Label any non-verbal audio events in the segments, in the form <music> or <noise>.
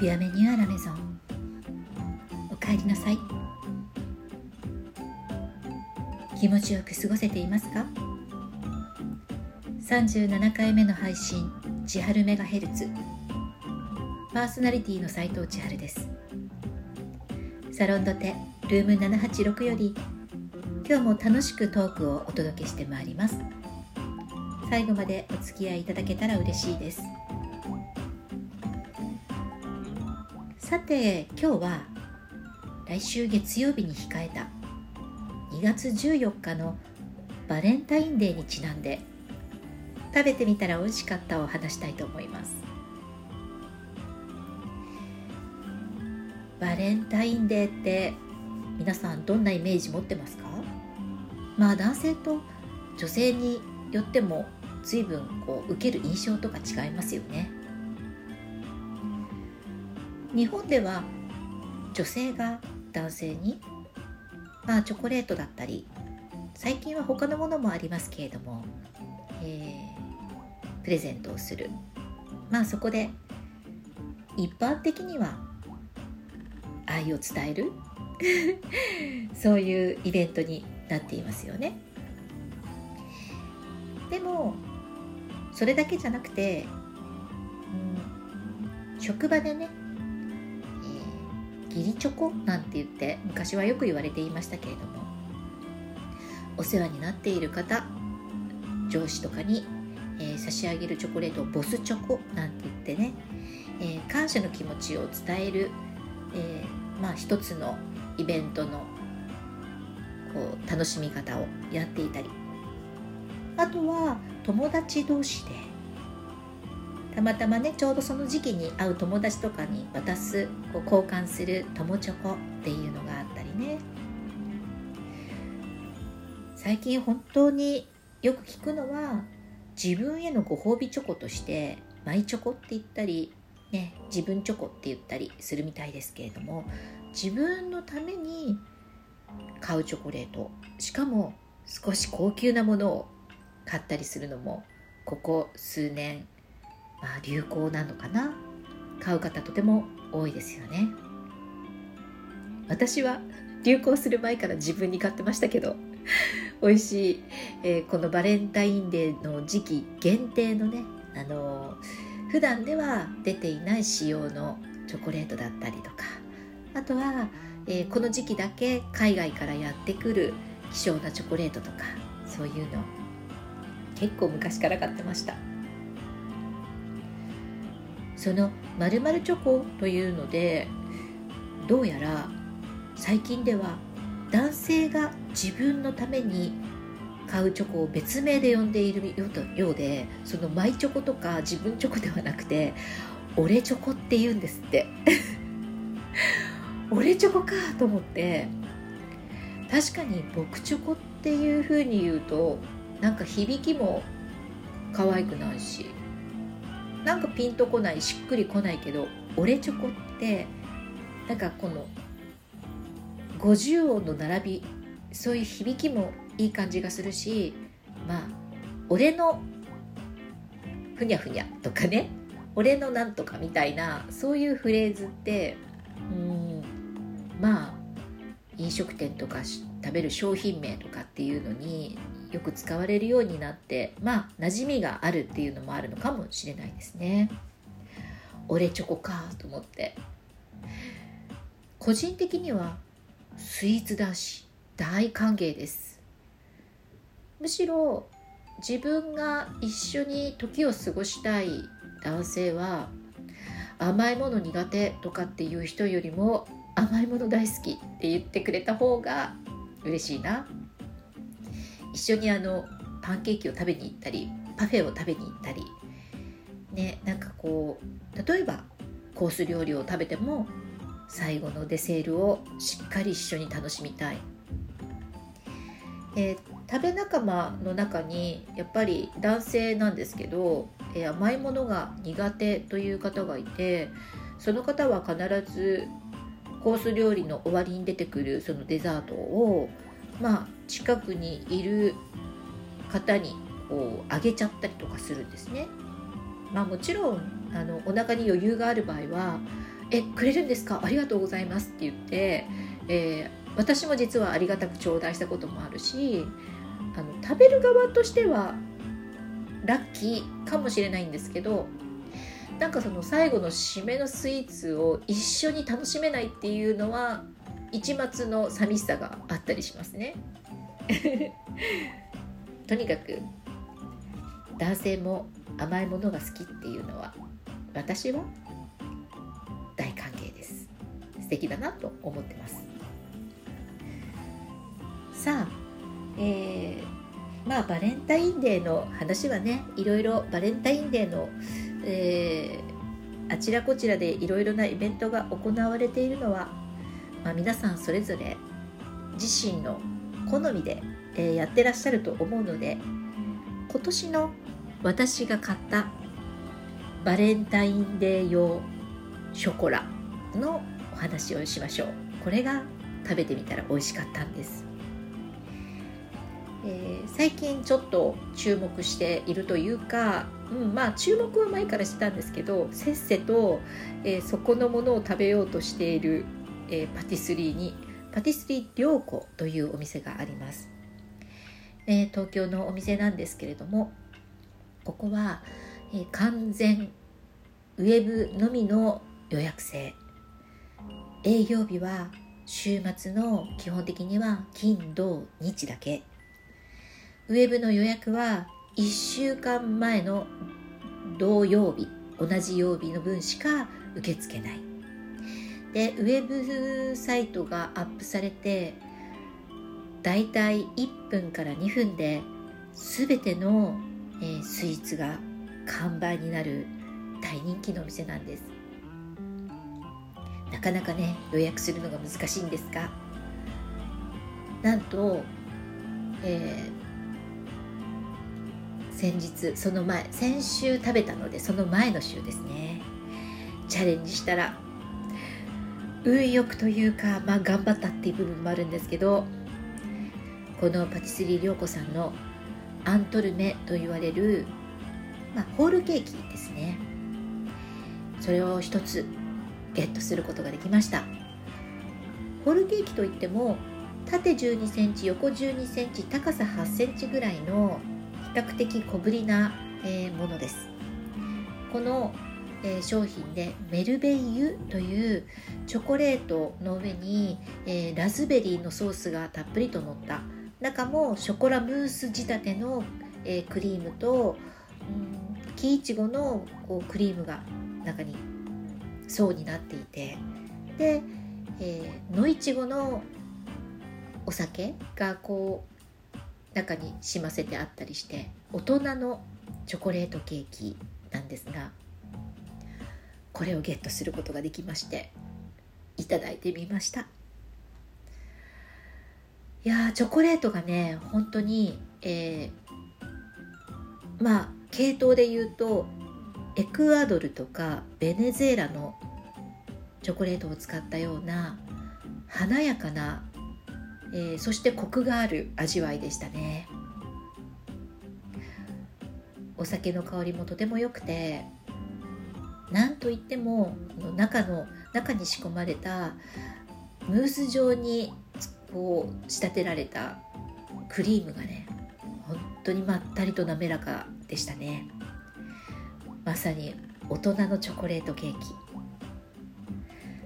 ビアメニューアラメゾンお帰りなさい。気持ちよく過ごせていますか？37回目の配信千春メガヘルツ。パーソナリティの斉藤千春です。サロンドテルーム786より今日も楽しくトークをお届けしてまいります。最後までお付き合いいただけたら嬉しいです。さて今日は来週月曜日に控えた2月14日のバレンタインデーにちなんで食べてみたら美味しかったを話したいと思います。バレンタインデーって皆さんどんなイメージ持ってますか？まあ男性と女性によっても随分こう受ける印象とか違いますよね。日本では女性が男性に、まあ、チョコレートだったり最近は他のものもありますけれども、えー、プレゼントをする。まあそこで一般的には愛を伝える？<laughs> そういうイベントになっていますよね。でもそれだけじゃなくて、うん、職場でね義理チョコなんて言って昔はよく言われていましたけれどもお世話になっている方上司とかに、えー、差し上げるチョコレートをボスチョコなんて言ってね、えー、感謝の気持ちを伝える、えー、まあ一つのイベントのこう楽しみ方をやっていたり。あとは友達同士でたまたまねちょうどその時期に会う友達とかに渡すこう交換する友チョコっていうのがあったりね。最近本当によく聞くのは自分へのご褒美チョコとしてマイチョコって言ったり、ね、自分チョコって言ったりするみたいですけれども自分のために買うチョコレートしかも少し高級なものを買ったりするのもここ数年まあ、流行なのかな？買う方とても多いですよね。私は流行する前から自分に買ってましたけど <laughs> 美味しい、えー、このバレンタインデーの時期限定のねあのー、普段では出ていない仕様のチョコレートだったりとかあとは、えー、この時期だけ海外からやってくる希少なチョコレートとかそういうの結構昔から買ってました。そのまるチョコというのでどうやら最近では男性が自分のために買うチョコを別名で呼んでいるようでそのマイチョコとか自分チョコではなくて俺チョコって言うんですって。<laughs> 俺チョコかと思って確かに僕チョコっていう風に言うとなんか響きも可愛くないしなんかピンとこないしっくりこないけど俺チョコってなんかこの50音の並びそういう響きもいい感じがするしまあ俺のふにゃふにゃとかね俺のなんとかみたいなそういうフレーズってうんまあ飲食店とか食べる商品名とかっていうのによく使われるようになってまあ馴染みがあるっていうのもあるのかもしれないですね。俺チョコかと思って。個人的にはスイーツ男子大歓迎です。むしろ自分が一緒に時を過ごしたい男性は甘いもの苦手とかっていう人よりも甘いもの大好きって言ってくれた方が嬉しいな。一緒にあのパンケーキを食べに行ったりパフェを食べに行ったりねなんかこう例えばコース料理を食べても最後のデセールをしっかり一緒に楽しみたい、えー、食べ仲間の中にやっぱり男性なんですけど、えー、甘いものが苦手という方がいてその方は必ずコース料理の終わりに出てくるそのデザートをまあ近くにいる方にこうあげちゃったりとかするんですね。まあもちろんあのお腹に余裕がある場合は「えくれるんですか？ありがとうございます」って言って、えー、私も実はありがたく頂戴したこともあるしあの食べる側としてはラッキーかもしれないんですけどなんかその最後の締めのスイーツを一緒に楽しめないっていうのは一末の寂しさがあったりしますね。<laughs> とにかく男性も甘いものが好きっていうのは私は大歓迎です素敵だなと思ってますさあえー、まあバレンタインデーの話はねいろいろバレンタインデーの、えー、あちらこちらでいろいろなイベントが行われているのは、まあ、皆さんそれぞれ自身の好みで、やってらっしゃると思うので今年の私が買ったバレンタインデー用ショコラのお話をしましょう。これが食べてみたら美味しかったんです。えー、最近ちょっと注目しているというか、うん、まあ注目は前からしてたんですけどせっせと、えー、そこのものを食べようとしている、えー、パティスリーにパティスリー良子というお店があります、え東京のお店なんですけれどもここは、え完全ウェブのみの予約制。営業日は週末の基本的には金土日だけ。ウェブの予約は1週間前の同曜日同じ曜日の分しか受け付けない。でウェブサイトがアップされてだいたい1分から2分で全ての、えー、スイーツが完売になる大人気のお店なんです。なかなかね予約するのが難しいんですがなんと、えー先日その前先週食べたのでその前の週ですね。チャレンジしたら運よくというかまあ頑張ったっていう部分もあるんですけどこのパティスリー涼子さんのアントルメと言われる、まあ、ホールケーキですね。それを一つゲットすることができました。ホールケーキといっても縦1 2センチ横1 2センチ高さ8センチぐらいの比較的小ぶりな、えー、ものです。この、えー、商品でメルベイユというチョコレートの上に、えー、ラズベリーのソースがたっぷりと乗った。中もショコラムース仕立ての、えクリームと、うん、木いちごのこうクリームが中に層になっていて。で、えー、野いちごのお酒がこう中にしませてあったりして大人のチョコレートケーキなんですがこれをゲットすることができまして。いただいてみました。いやチョコレートがね本当に、えー、まあ系統で言うとエクアドルとかベネズエラのチョコレートを使ったような華やかなえー、そしてコクがある味わいでしたね。お酒の香りもとても良くてなんといってもこの中の中に仕込まれたムース状にこう仕立てられたクリームがね本当にまったりと滑らかでしたね。まさに大人のチョコレートケーキ。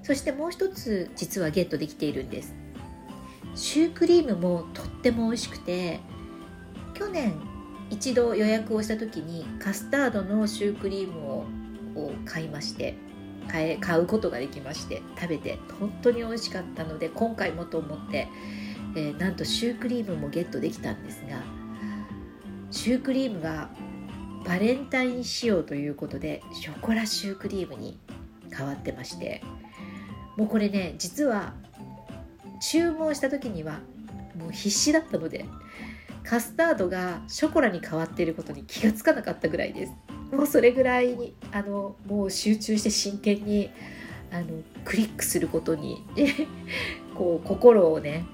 そしてもう一つ実はゲットできているんです。シュークリームもとっても美味しくて去年一度予約をした時にカスタードのシュークリームを買いまして買え買うことができまして食べて本当に美味しかったので今回もと思って、えー、なんとシュークリームもゲットできたんですがシュークリームがバレンタイン仕様ということでショコラシュークリームに変わってましてもうこれね実は注文した時にはもう必死だったのでカスタードがショコラに変わっていることに気がつかなかったぐらいです。もうそれぐらいにあのもう集中して真剣にあのクリックすることに <laughs> こう心をね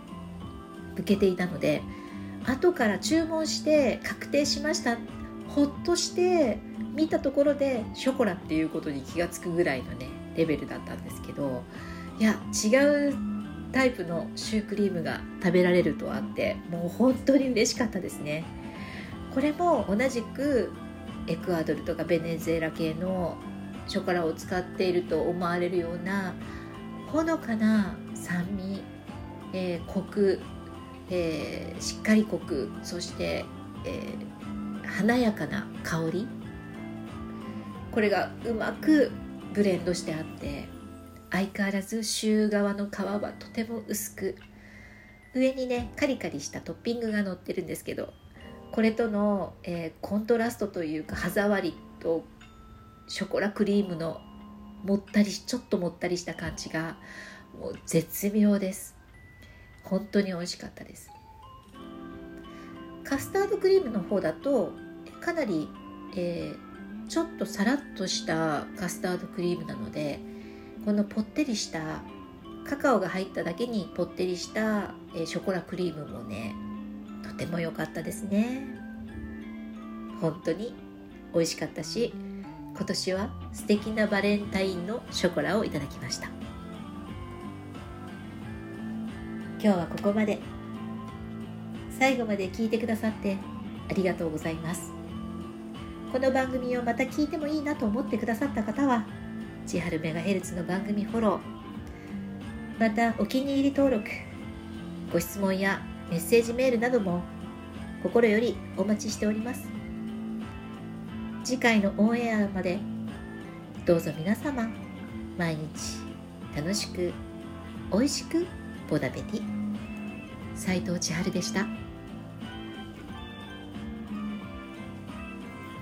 向けていたので後から注文して確定しました。ほっとして見たところでショコラっていうことに気が付くぐらいのねレベルだったんですけどいや違うタイプのシュークリームが食べられるとあってもう本当に嬉しかったですね。これも同じくエクアドルとかベネズエラ系のショコラを使っていると思われるようなほのかな酸味、えー、コク、えー、しっかりコクそして、えー、華やかな香り。これがうまくブレンドしてあって相変わらずシュー側の皮はとても薄く上にねカリカリしたトッピングが乗ってるんですけどこれとの、えー、コントラストというか歯触りとショコラクリームのもったりちょっともったりした感じがもう絶妙です。本当に美味しかったです。カスタードクリームの方だとかなり、えー、ちょっとさらっとしたカスタードクリームなのでこのぽってりしたカカオが入っただけにぽってりした、えー、ショコラクリームもねとても良かったですね。本当に美味しかったし今年は素敵なバレンタインのショコラをいただきました。今日はここまで。最後まで聞いてくださってありがとうございます。この番組をまた聞いてもいいなと思ってくださった方は千春メガヘルツの番組フォローまたお気に入り登録ご質問やメッセージメールなども心よりお待ちしております次回のオンエアまでどうぞ皆様毎日楽しく美味しくボダペティ斉藤千春でした。